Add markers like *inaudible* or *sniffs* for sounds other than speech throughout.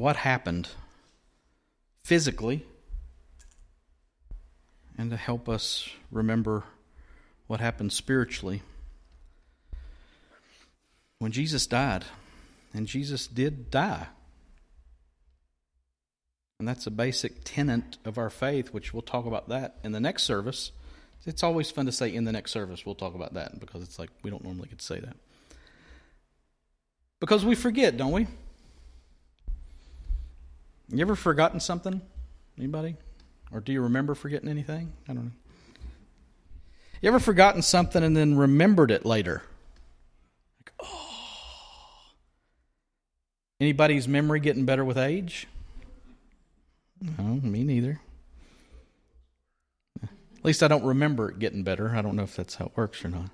what happened physically and to help us remember what happened spiritually. When Jesus died, and Jesus did die. And that's a basic tenet of our faith, which we'll talk about that in the next service. It's always fun to say in the next service, we'll talk about that because it's like we don't normally get to say that. Because we forget, don't we? You ever forgotten something? Anybody? Or do you remember forgetting anything? I don't know. You ever forgotten something and then remembered it later? Like, oh. Anybody's memory getting better with age? No, me neither. At least I don't remember it getting better. I don't know if that's how it works or not.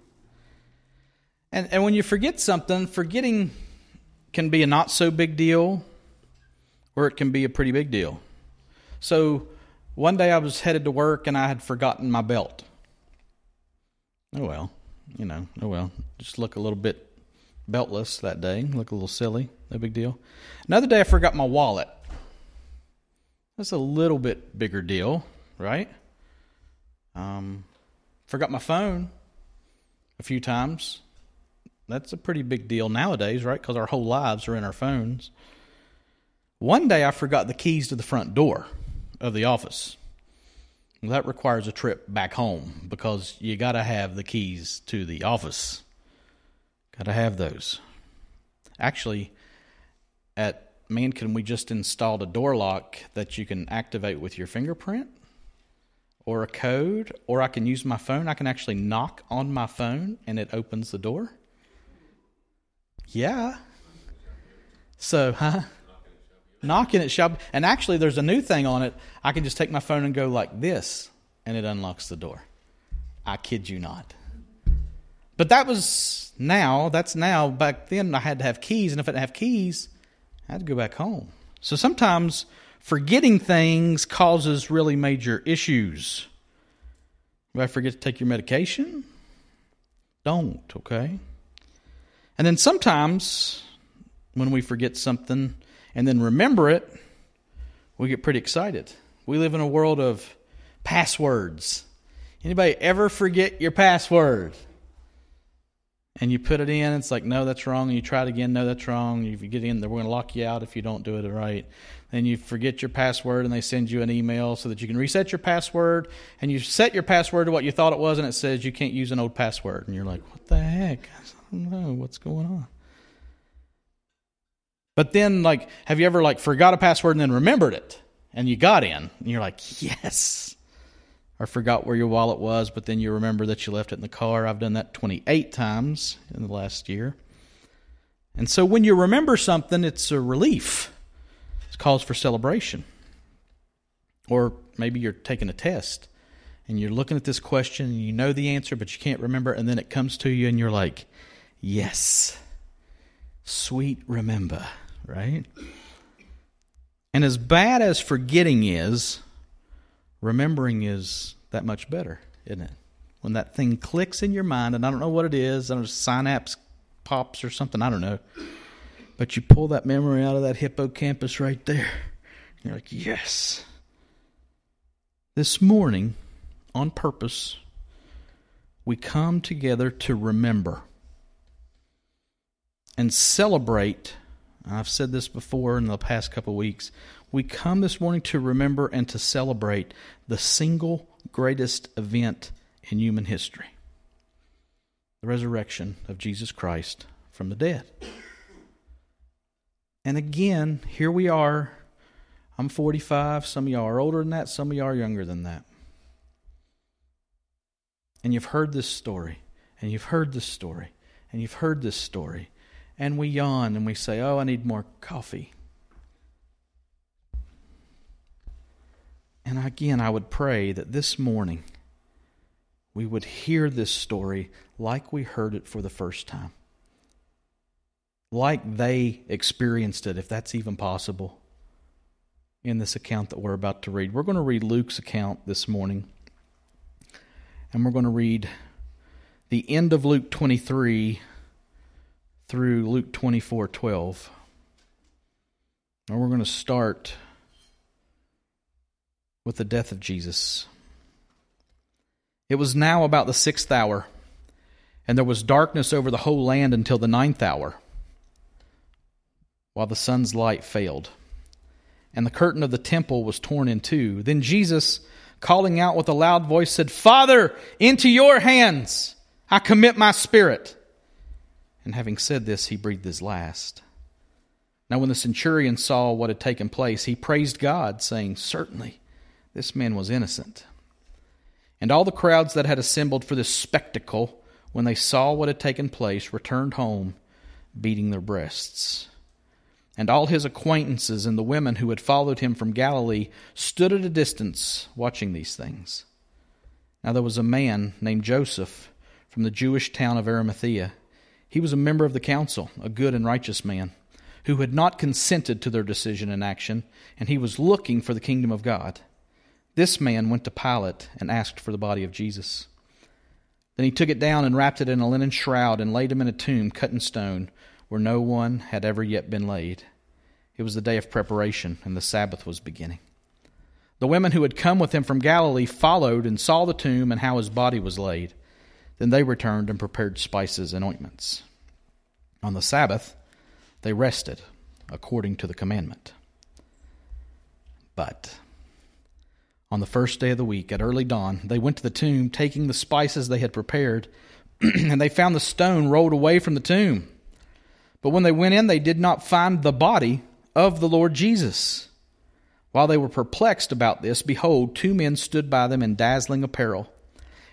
And and when you forget something, forgetting can be a not so big deal or it can be a pretty big deal. So one day I was headed to work and I had forgotten my belt. Oh well, you know, oh well. Just look a little bit beltless that day, look a little silly, no big deal. Another day I forgot my wallet. That's a little bit bigger deal, right? Um, forgot my phone a few times. That's a pretty big deal nowadays, right? Because our whole lives are in our phones. One day I forgot the keys to the front door of the office. Well, that requires a trip back home because you got to have the keys to the office. Got to have those. Actually, at Mankin, we just installed a door lock that you can activate with your fingerprint or a code, or I can use my phone. I can actually knock on my phone and it opens the door. Yeah. So, huh? Knocking it shall. And actually, there's a new thing on it. I can just take my phone and go like this, and it unlocks the door. I kid you not. But that was now. That's now. Back then, I had to have keys, and if I didn't have keys, I had to go back home. So sometimes forgetting things causes really major issues. If I forget to take your medication, don't, okay? And then sometimes when we forget something and then remember it, we get pretty excited. We live in a world of passwords. Anybody ever forget your password? and you put it in, it's like, no, that's wrong. And you try it again, no, that's wrong. If you get in, we're going to lock you out if you don't do it right. Then you forget your password, and they send you an email so that you can reset your password. And you set your password to what you thought it was, and it says you can't use an old password. And you're like, what the heck? I don't know what's going on. But then, like, have you ever like forgot a password and then remembered it, and you got in, and you're like, yes or forgot where your wallet was, but then you remember that you left it in the car. I've done that 28 times in the last year. And so when you remember something, it's a relief. It's cause for celebration. Or maybe you're taking a test and you're looking at this question and you know the answer, but you can't remember, and then it comes to you and you're like, yes, sweet remember, right? And as bad as forgetting is, remembering is that much better, isn't it? When that thing clicks in your mind, and I don't know what it is, I don't know, synapse pops or something, I don't know. But you pull that memory out of that hippocampus right there. You're like, yes. This morning, on purpose, we come together to remember and celebrate. I've said this before in the past couple weeks we come this morning to remember and to celebrate the single greatest event in human history the resurrection of Jesus Christ from the dead. And again, here we are. I'm 45. Some of y'all are older than that, some of y'all are younger than that. And you've heard this story, and you've heard this story, and you've heard this story. And we yawn and we say, Oh, I need more coffee. And again, I would pray that this morning we would hear this story like we heard it for the first time, like they experienced it, if that's even possible, in this account that we're about to read. We're going to read Luke's account this morning, and we're going to read the end of Luke 23 through Luke 24 12. And we're going to start with the death of Jesus. It was now about the sixth hour, and there was darkness over the whole land until the ninth hour, while the sun's light failed. And the curtain of the temple was torn in two. Then Jesus, calling out with a loud voice, said, Father, into your hands I commit my spirit. And having said this, he breathed his last. Now, when the centurion saw what had taken place, he praised God, saying, Certainly, this man was innocent. And all the crowds that had assembled for this spectacle, when they saw what had taken place, returned home, beating their breasts. And all his acquaintances and the women who had followed him from Galilee stood at a distance, watching these things. Now there was a man named Joseph from the Jewish town of Arimathea. He was a member of the council, a good and righteous man who had not consented to their decision and action, and he was looking for the kingdom of God. This man went to Pilate and asked for the body of Jesus. Then he took it down and wrapped it in a linen shroud and laid him in a tomb cut in stone where no one had ever yet been laid. It was the day of preparation, and the Sabbath was beginning. The women who had come with him from Galilee followed and saw the tomb and how his body was laid. Then they returned and prepared spices and ointments. On the Sabbath, they rested according to the commandment. But on the first day of the week, at early dawn, they went to the tomb, taking the spices they had prepared, *clears throat* and they found the stone rolled away from the tomb. But when they went in, they did not find the body of the Lord Jesus. While they were perplexed about this, behold, two men stood by them in dazzling apparel.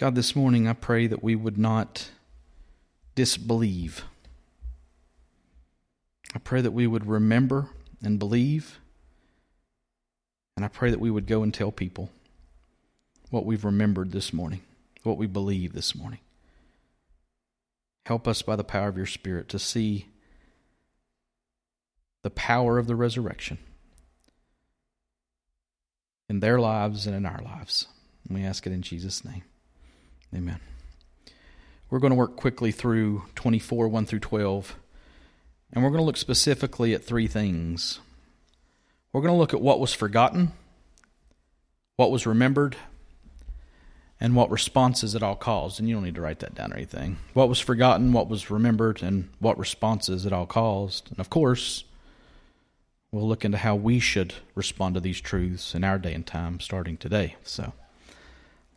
God, this morning I pray that we would not disbelieve. I pray that we would remember and believe. And I pray that we would go and tell people what we've remembered this morning, what we believe this morning. Help us by the power of your Spirit to see the power of the resurrection in their lives and in our lives. And we ask it in Jesus' name. Amen. We're going to work quickly through 24, 1 through 12, and we're going to look specifically at three things. We're going to look at what was forgotten, what was remembered, and what responses it all caused. And you don't need to write that down or anything. What was forgotten, what was remembered, and what responses it all caused. And of course, we'll look into how we should respond to these truths in our day and time starting today. So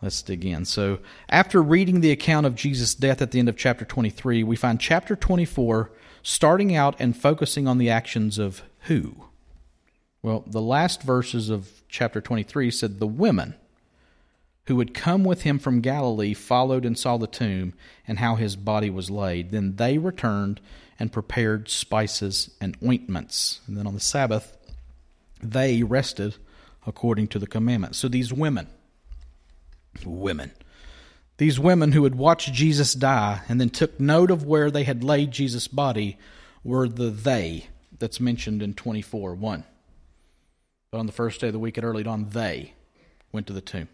let's dig in. So, after reading the account of Jesus' death at the end of chapter 23, we find chapter 24 starting out and focusing on the actions of who? Well, the last verses of chapter 23 said the women who had come with him from Galilee followed and saw the tomb and how his body was laid. Then they returned and prepared spices and ointments. And then on the Sabbath, they rested according to the commandment. So these women, women, these women who had watched Jesus die and then took note of where they had laid Jesus' body were the they that's mentioned in 24 1. But on the first day of the week at early dawn, they went to the tomb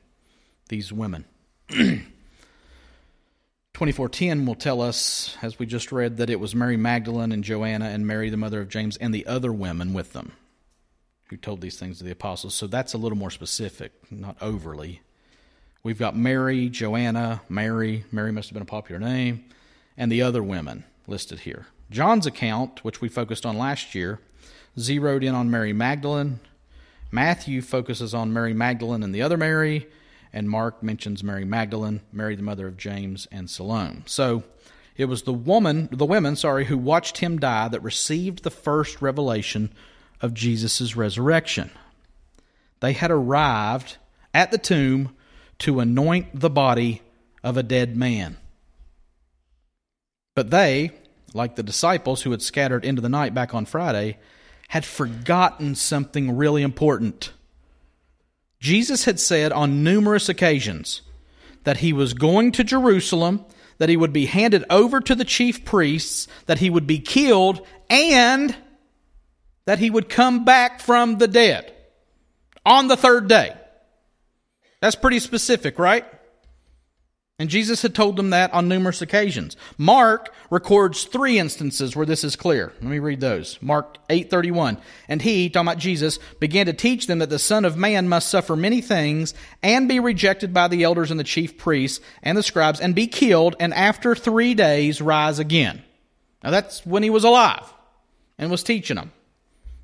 these women. *clears throat* 2410 will tell us, as we just read, that it was Mary Magdalene and Joanna and Mary, the mother of James, and the other women with them who told these things to the apostles. So that's a little more specific, not overly. We've got Mary, Joanna, Mary, Mary must have been a popular name, and the other women listed here. John's account, which we focused on last year, zeroed in on Mary Magdalene. Matthew focuses on Mary Magdalene and the other Mary, and Mark mentions Mary Magdalene, Mary the mother of James, and Salome. So it was the woman, the women, sorry, who watched him die that received the first revelation of Jesus' resurrection. They had arrived at the tomb to anoint the body of a dead man. But they, like the disciples who had scattered into the night back on Friday, had forgotten something really important. Jesus had said on numerous occasions that he was going to Jerusalem, that he would be handed over to the chief priests, that he would be killed, and that he would come back from the dead on the third day. That's pretty specific, right? And Jesus had told them that on numerous occasions. Mark records three instances where this is clear. Let me read those. Mark 8:31. And he, talking about Jesus, began to teach them that the Son of Man must suffer many things and be rejected by the elders and the chief priests and the scribes and be killed and after 3 days rise again. Now that's when he was alive and was teaching them.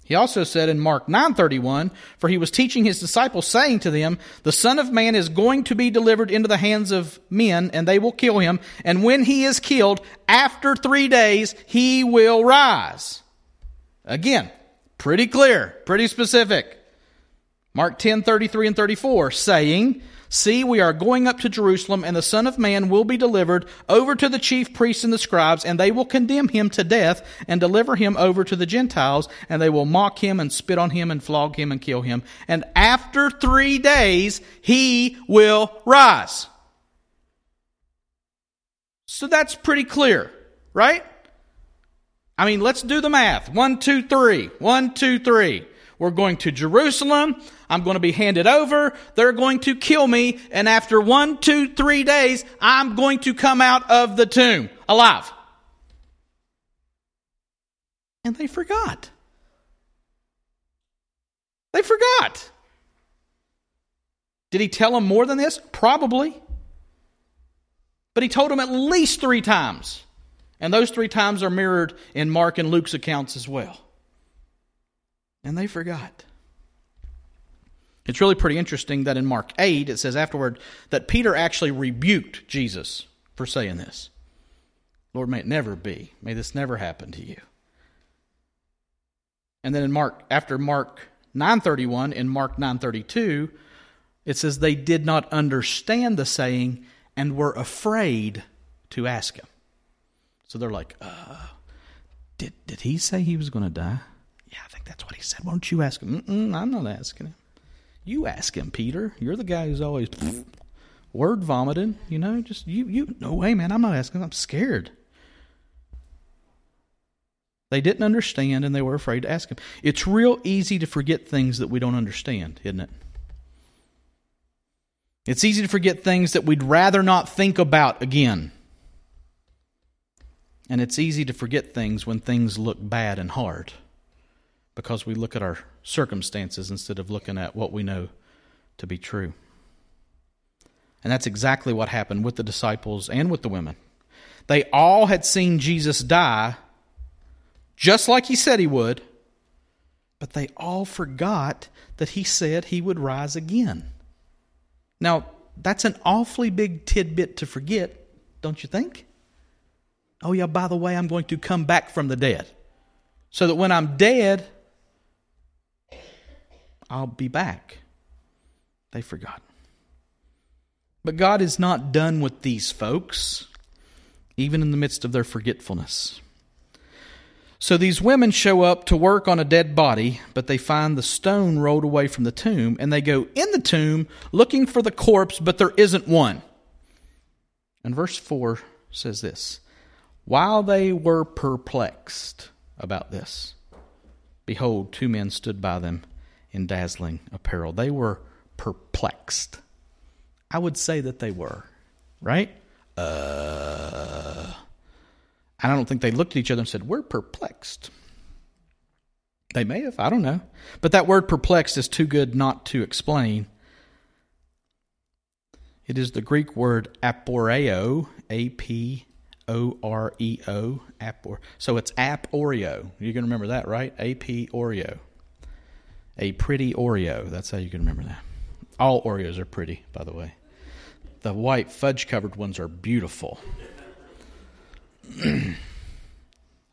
He also said in Mark 9:31, for he was teaching his disciples saying to them, the son of man is going to be delivered into the hands of men and they will kill him, and when he is killed, after 3 days he will rise. Again, pretty clear, pretty specific. Mark 10:33 and 34 saying, See, we are going up to Jerusalem, and the Son of Man will be delivered over to the chief priests and the scribes, and they will condemn him to death and deliver him over to the Gentiles, and they will mock him and spit on him and flog him and kill him. And after three days, he will rise. So that's pretty clear, right? I mean, let's do the math. One, two, three. One, two, three. We're going to Jerusalem. I'm going to be handed over. They're going to kill me. And after one, two, three days, I'm going to come out of the tomb alive. And they forgot. They forgot. Did he tell them more than this? Probably. But he told them at least three times. And those three times are mirrored in Mark and Luke's accounts as well and they forgot. It's really pretty interesting that in Mark 8, it says afterward that Peter actually rebuked Jesus for saying this. Lord, may it never be. May this never happen to you. And then in Mark, after Mark 931, in Mark 932, it says they did not understand the saying and were afraid to ask him. So they're like, uh, did, did he say he was going to die? Yeah, I think that's what he said. Why don't you ask him? Mm-mm, I'm not asking him. You ask him, Peter. You're the guy who's always *sniffs* word vomiting. You know, just you. You no way, man. I'm not asking. I'm scared. They didn't understand, and they were afraid to ask him. It's real easy to forget things that we don't understand, isn't it? It's easy to forget things that we'd rather not think about again. And it's easy to forget things when things look bad and hard because we look at our circumstances instead of looking at what we know to be true. And that's exactly what happened with the disciples and with the women. They all had seen Jesus die just like he said he would, but they all forgot that he said he would rise again. Now, that's an awfully big tidbit to forget, don't you think? Oh, yeah, by the way, I'm going to come back from the dead. So that when I'm dead, I'll be back. They forgot. But God is not done with these folks, even in the midst of their forgetfulness. So these women show up to work on a dead body, but they find the stone rolled away from the tomb, and they go in the tomb looking for the corpse, but there isn't one. And verse 4 says this While they were perplexed about this, behold, two men stood by them in dazzling apparel. They were perplexed. I would say that they were, right? Uh, I don't think they looked at each other and said, We're perplexed. They may have, I don't know. But that word perplexed is too good not to explain. It is the Greek word aporeo, A P O R E O, apor. So it's aporeo. You're going to remember that, right? A P oreo a pretty Oreo. That's how you can remember that. All Oreos are pretty, by the way. The white fudge covered ones are beautiful. *clears throat*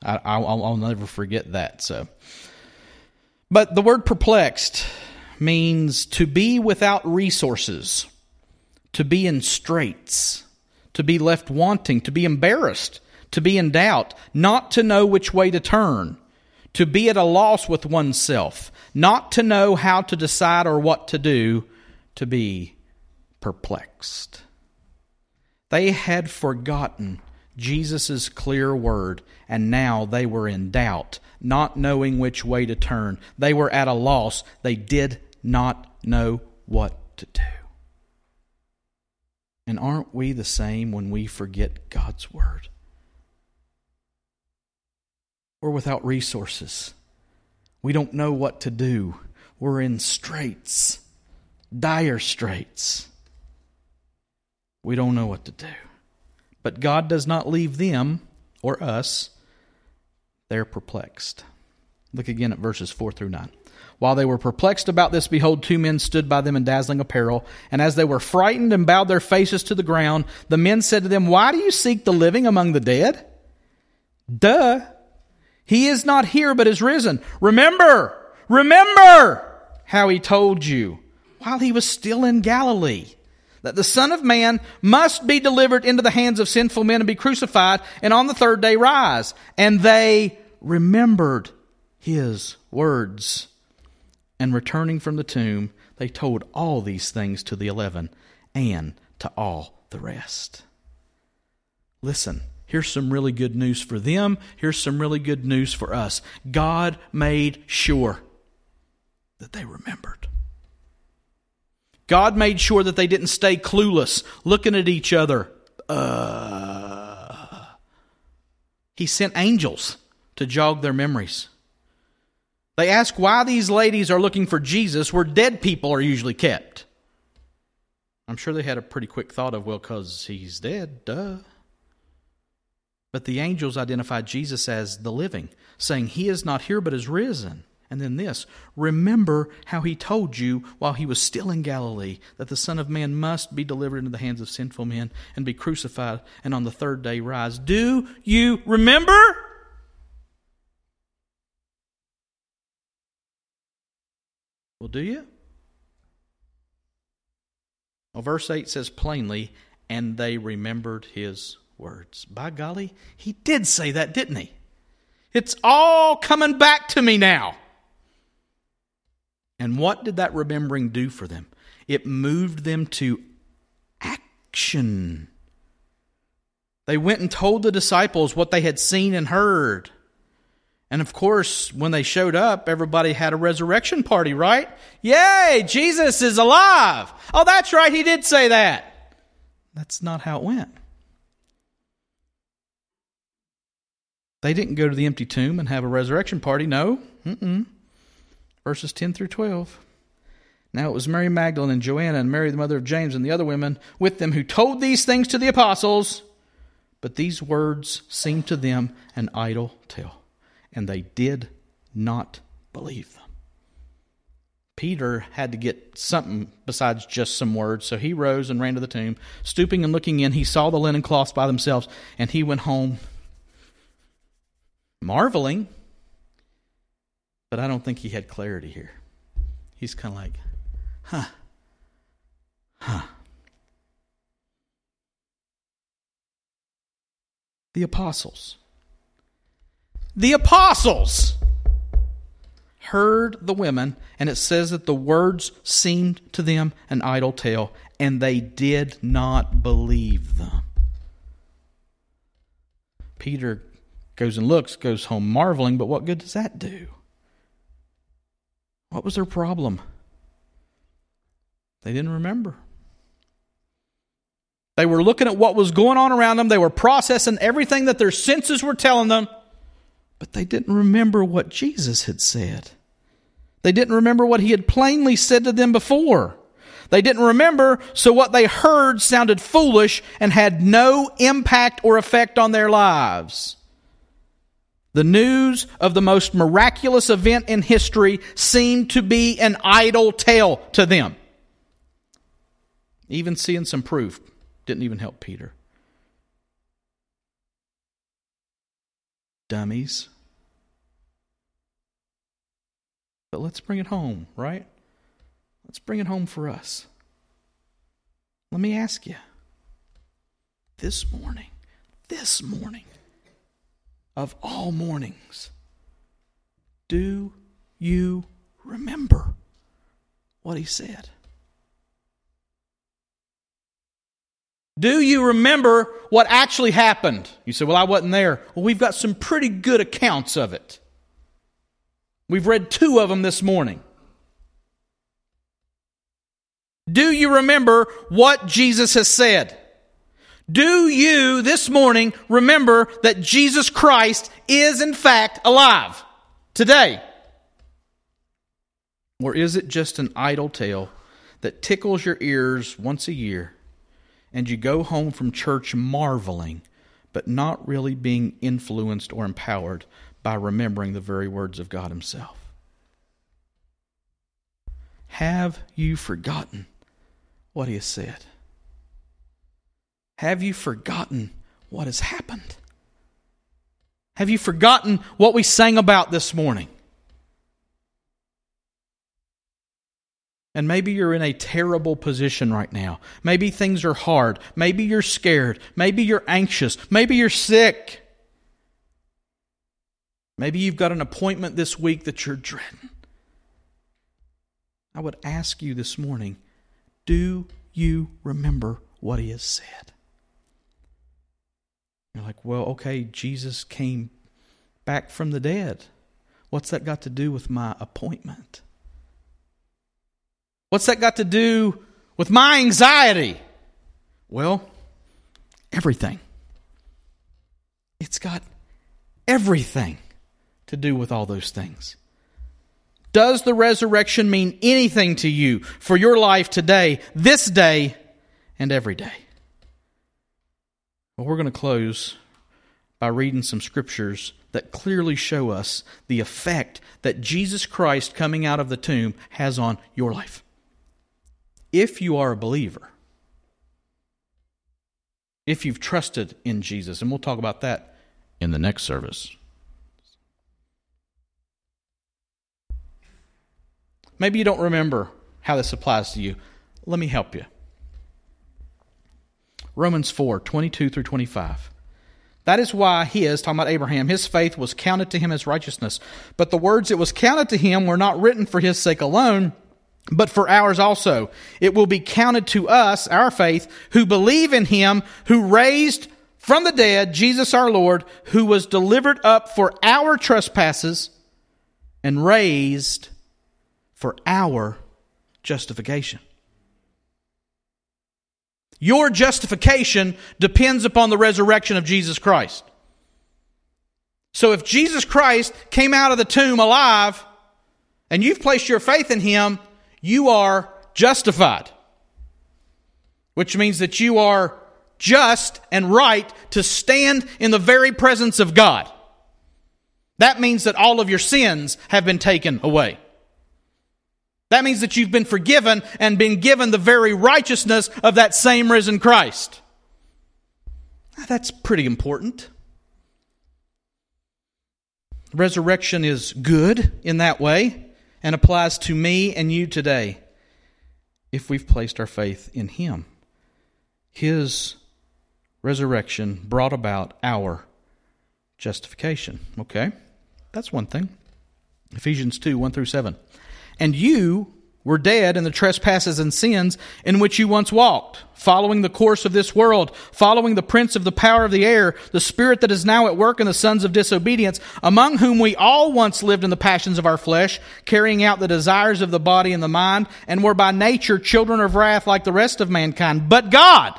I, will never forget that. So, but the word perplexed means to be without resources, to be in straits, to be left wanting, to be embarrassed, to be in doubt, not to know which way to turn, to be at a loss with oneself, not to know how to decide or what to do, to be perplexed. They had forgotten Jesus' clear word, and now they were in doubt, not knowing which way to turn. They were at a loss. They did not know what to do. And aren't we the same when we forget God's word? We're without resources. We don't know what to do. We're in straits, dire straits. We don't know what to do. But God does not leave them or us. They're perplexed. Look again at verses 4 through 9. While they were perplexed about this, behold, two men stood by them in dazzling apparel. And as they were frightened and bowed their faces to the ground, the men said to them, Why do you seek the living among the dead? Duh. He is not here, but is risen. Remember, remember how he told you while he was still in Galilee that the Son of Man must be delivered into the hands of sinful men and be crucified, and on the third day rise. And they remembered his words. And returning from the tomb, they told all these things to the eleven and to all the rest. Listen, here's some really good news for them. Here's some really good news for us. God made sure that they remembered. God made sure that they didn't stay clueless, looking at each other. Uh, he sent angels to jog their memories. They ask why these ladies are looking for Jesus where dead people are usually kept. I'm sure they had a pretty quick thought of, well, because he's dead, duh. But the angels identified Jesus as the living, saying, He is not here but is risen. And then this remember how he told you while he was still in Galilee that the Son of Man must be delivered into the hands of sinful men and be crucified and on the third day rise. Do you remember? Well, do you? Well, verse 8 says plainly, and they remembered his words. By golly, he did say that, didn't he? It's all coming back to me now. And what did that remembering do for them? It moved them to action. They went and told the disciples what they had seen and heard. And of course, when they showed up, everybody had a resurrection party, right? Yay, Jesus is alive. Oh, that's right, he did say that. That's not how it went. They didn't go to the empty tomb and have a resurrection party. No. Mm-mm verses 10 through 12. Now it was Mary Magdalene and Joanna and Mary, the mother of James, and the other women with them who told these things to the apostles. But these words seemed to them an idle tale, and they did not believe them. Peter had to get something besides just some words, so he rose and ran to the tomb. Stooping and looking in, he saw the linen cloths by themselves, and he went home, marveling but I don't think he had clarity here. He's kind of like, huh, huh. The apostles. The apostles heard the women, and it says that the words seemed to them an idle tale, and they did not believe them. Peter goes and looks, goes home marveling, but what good does that do? What was their problem? They didn't remember. They were looking at what was going on around them. They were processing everything that their senses were telling them, but they didn't remember what Jesus had said. They didn't remember what he had plainly said to them before. They didn't remember, so what they heard sounded foolish and had no impact or effect on their lives. The news of the most miraculous event in history seemed to be an idle tale to them. Even seeing some proof didn't even help Peter. Dummies. But let's bring it home, right? Let's bring it home for us. Let me ask you this morning, this morning, of all mornings, do you remember what he said? Do you remember what actually happened? You say, Well, I wasn't there. Well, we've got some pretty good accounts of it. We've read two of them this morning. Do you remember what Jesus has said? Do you this morning remember that Jesus Christ is in fact alive today? Or is it just an idle tale that tickles your ears once a year and you go home from church marveling, but not really being influenced or empowered by remembering the very words of God Himself? Have you forgotten what He has said? Have you forgotten what has happened? Have you forgotten what we sang about this morning? And maybe you're in a terrible position right now. Maybe things are hard. Maybe you're scared. Maybe you're anxious. Maybe you're sick. Maybe you've got an appointment this week that you're dreading. I would ask you this morning do you remember what he has said? You're like, well, okay, Jesus came back from the dead. What's that got to do with my appointment? What's that got to do with my anxiety? Well, everything. It's got everything to do with all those things. Does the resurrection mean anything to you for your life today, this day, and every day? Well, we're going to close by reading some scriptures that clearly show us the effect that Jesus Christ coming out of the tomb has on your life if you are a believer, if you've trusted in Jesus, and we'll talk about that in the next service. Maybe you don't remember how this applies to you. Let me help you. Romans 4 22 through 25. That is why his, talking about Abraham, his faith was counted to him as righteousness. But the words it was counted to him were not written for his sake alone but for ours also. It will be counted to us, our faith, who believe in him who raised from the dead Jesus our Lord, who was delivered up for our trespasses and raised for our justification. Your justification depends upon the resurrection of Jesus Christ. So if Jesus Christ came out of the tomb alive and you've placed your faith in him, you are justified, which means that you are just and right to stand in the very presence of God. That means that all of your sins have been taken away. That means that you've been forgiven and been given the very righteousness of that same risen Christ. That's pretty important. Resurrection is good in that way and applies to me and you today if we've placed our faith in Him. His resurrection brought about our justification. Okay? That's one thing. Ephesians 2 1 through 7. And you were dead in the trespasses and sins in which you once walked, following the course of this world, following the prince of the power of the air, the spirit that is now at work in the sons of disobedience, among whom we all once lived in the passions of our flesh, carrying out the desires of the body and the mind, and were by nature children of wrath like the rest of mankind. But God,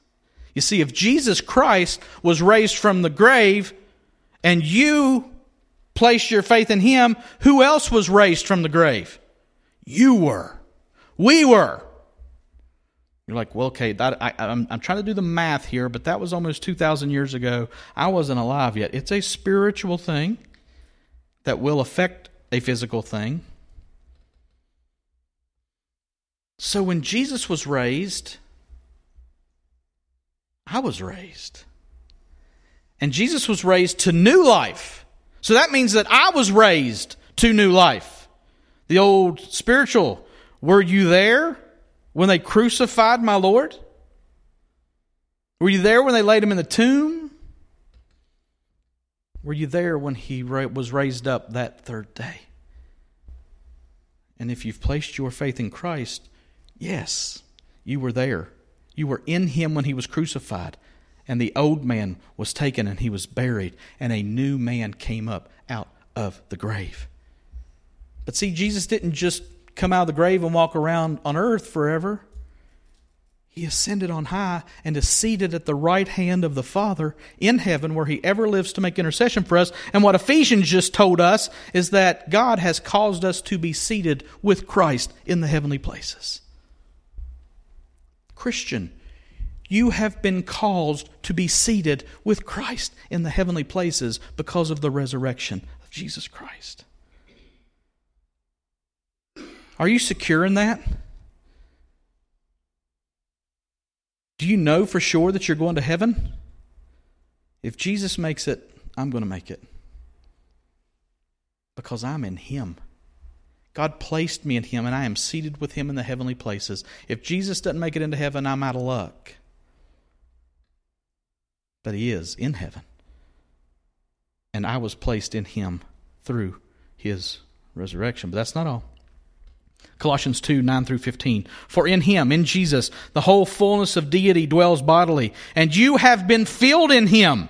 You see, if Jesus Christ was raised from the grave and you placed your faith in him, who else was raised from the grave? You were. We were. You're like, well, okay, that, I, I'm, I'm trying to do the math here, but that was almost 2,000 years ago. I wasn't alive yet. It's a spiritual thing that will affect a physical thing. So when Jesus was raised, I was raised. And Jesus was raised to new life. So that means that I was raised to new life. The old spiritual, were you there when they crucified my Lord? Were you there when they laid him in the tomb? Were you there when he was raised up that third day? And if you've placed your faith in Christ, yes, you were there. You were in him when he was crucified, and the old man was taken and he was buried, and a new man came up out of the grave. But see, Jesus didn't just come out of the grave and walk around on earth forever. He ascended on high and is seated at the right hand of the Father in heaven, where he ever lives to make intercession for us. And what Ephesians just told us is that God has caused us to be seated with Christ in the heavenly places. Christian, you have been caused to be seated with Christ in the heavenly places because of the resurrection of Jesus Christ. Are you secure in that? Do you know for sure that you're going to heaven? If Jesus makes it, I'm going to make it. Because I'm in Him. God placed me in Him, and I am seated with Him in the heavenly places. If Jesus doesn't make it into heaven, I'm out of luck. But He is in heaven. And I was placed in Him through His resurrection. But that's not all. Colossians 2 9 through 15. For in him, in Jesus, the whole fullness of deity dwells bodily, and you have been filled in him,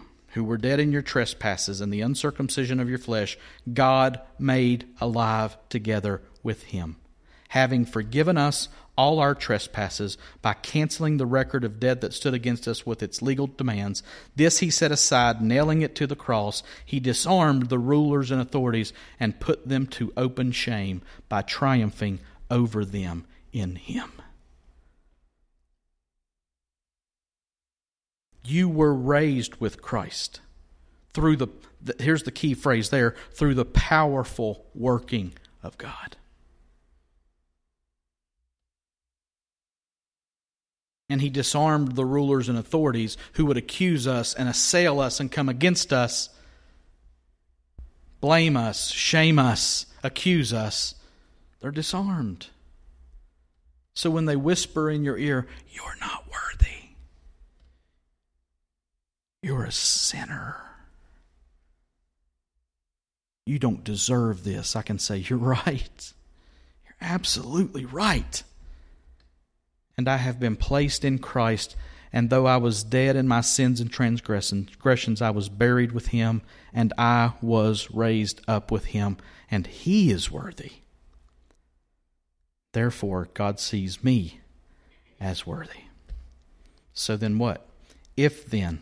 who were dead in your trespasses and the uncircumcision of your flesh, God made alive together with him, having forgiven us all our trespasses by canceling the record of debt that stood against us with its legal demands. This he set aside, nailing it to the cross. He disarmed the rulers and authorities and put them to open shame by triumphing over them in him. You were raised with Christ through the, the, here's the key phrase there, through the powerful working of God. And he disarmed the rulers and authorities who would accuse us and assail us and come against us, blame us, shame us, accuse us. They're disarmed. So when they whisper in your ear, You're not worthy you're a sinner. You don't deserve this. I can say, You're *laughs* right. You're absolutely right. And I have been placed in Christ, and though I was dead in my sins and transgressions, I was buried with him, and I was raised up with him, and he is worthy. Therefore, God sees me as worthy. So then what? If then,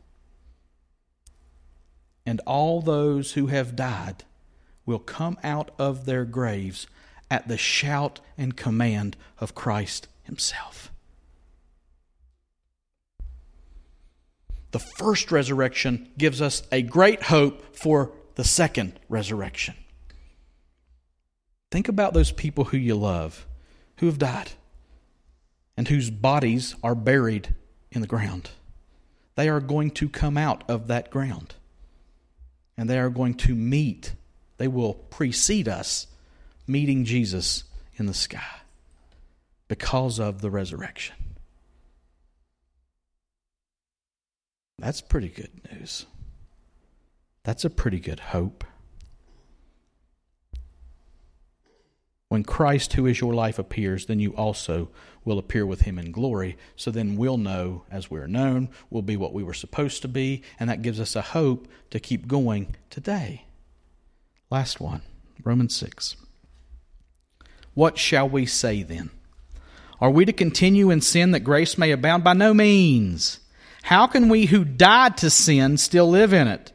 and all those who have died will come out of their graves at the shout and command of Christ Himself. The first resurrection gives us a great hope for the second resurrection. Think about those people who you love who have died and whose bodies are buried in the ground. They are going to come out of that ground and they are going to meet, they will precede us meeting Jesus in the sky because of the resurrection. That's pretty good news. That's a pretty good hope. When Christ, who is your life, appears, then you also will appear with him in glory. So then we'll know as we're known, we'll be what we were supposed to be, and that gives us a hope to keep going today. Last one, Romans 6. What shall we say then? Are we to continue in sin that grace may abound? By no means. How can we who died to sin still live in it?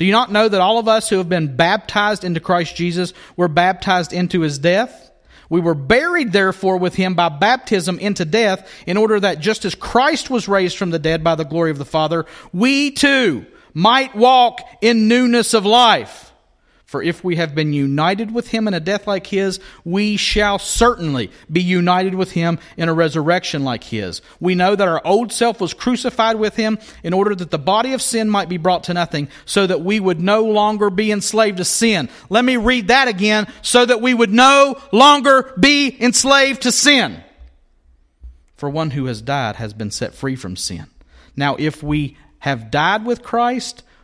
Do you not know that all of us who have been baptized into Christ Jesus were baptized into his death? We were buried therefore with him by baptism into death in order that just as Christ was raised from the dead by the glory of the Father, we too might walk in newness of life. For if we have been united with him in a death like his, we shall certainly be united with him in a resurrection like his. We know that our old self was crucified with him in order that the body of sin might be brought to nothing, so that we would no longer be enslaved to sin. Let me read that again, so that we would no longer be enslaved to sin. For one who has died has been set free from sin. Now, if we have died with Christ,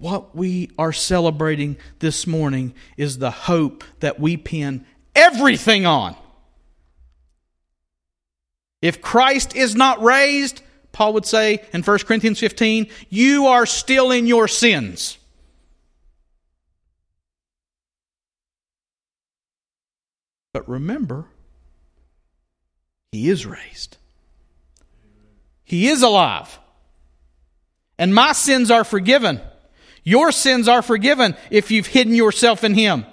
what we are celebrating this morning is the hope that we pin everything on. If Christ is not raised, Paul would say in 1 Corinthians 15, you are still in your sins. But remember, he is raised. He is alive. And my sins are forgiven. Your sins are forgiven if you've hidden yourself in Him,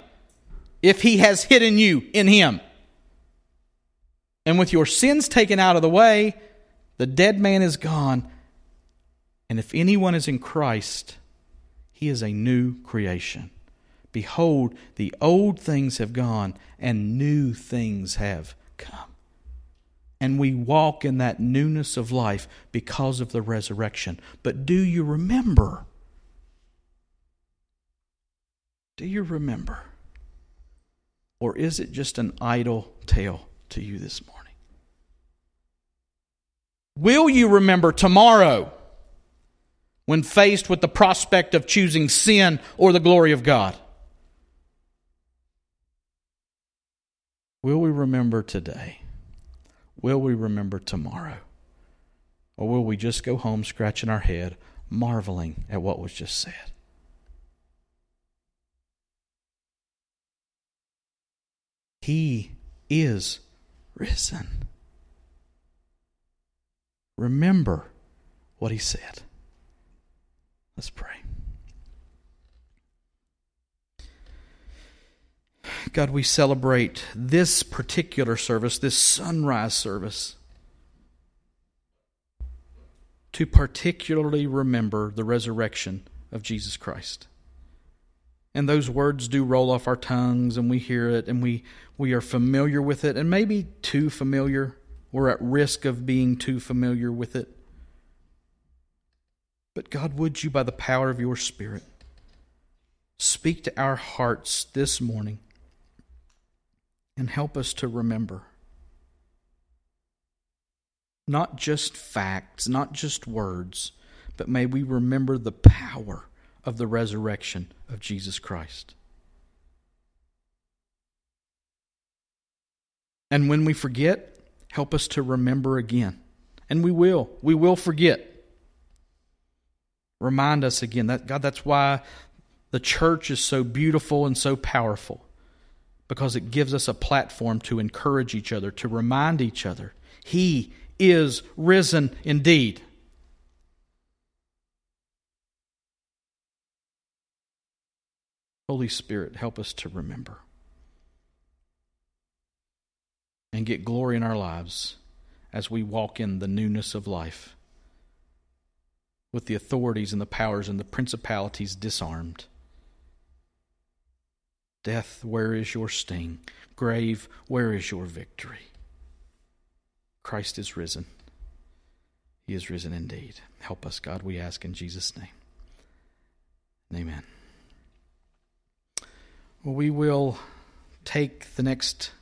if He has hidden you in Him. And with your sins taken out of the way, the dead man is gone. And if anyone is in Christ, he is a new creation. Behold, the old things have gone, and new things have come. And we walk in that newness of life because of the resurrection. But do you remember? Do you remember? Or is it just an idle tale to you this morning? Will you remember tomorrow when faced with the prospect of choosing sin or the glory of God? Will we remember today? Will we remember tomorrow? Or will we just go home scratching our head, marveling at what was just said? He is risen. Remember what he said. Let's pray. God, we celebrate this particular service, this sunrise service, to particularly remember the resurrection of Jesus Christ. And those words do roll off our tongues, and we hear it, and we, we are familiar with it, and maybe too familiar. We're at risk of being too familiar with it. But God, would you, by the power of your Spirit, speak to our hearts this morning and help us to remember not just facts, not just words, but may we remember the power of the resurrection of Jesus Christ. And when we forget, help us to remember again. And we will. We will forget. Remind us again that God, that's why the church is so beautiful and so powerful because it gives us a platform to encourage each other, to remind each other He is risen indeed. Holy Spirit, help us to remember and get glory in our lives as we walk in the newness of life with the authorities and the powers and the principalities disarmed. Death, where is your sting? Grave, where is your victory? Christ is risen. He is risen indeed. Help us, God, we ask in Jesus' name. Amen. Well, we will take the next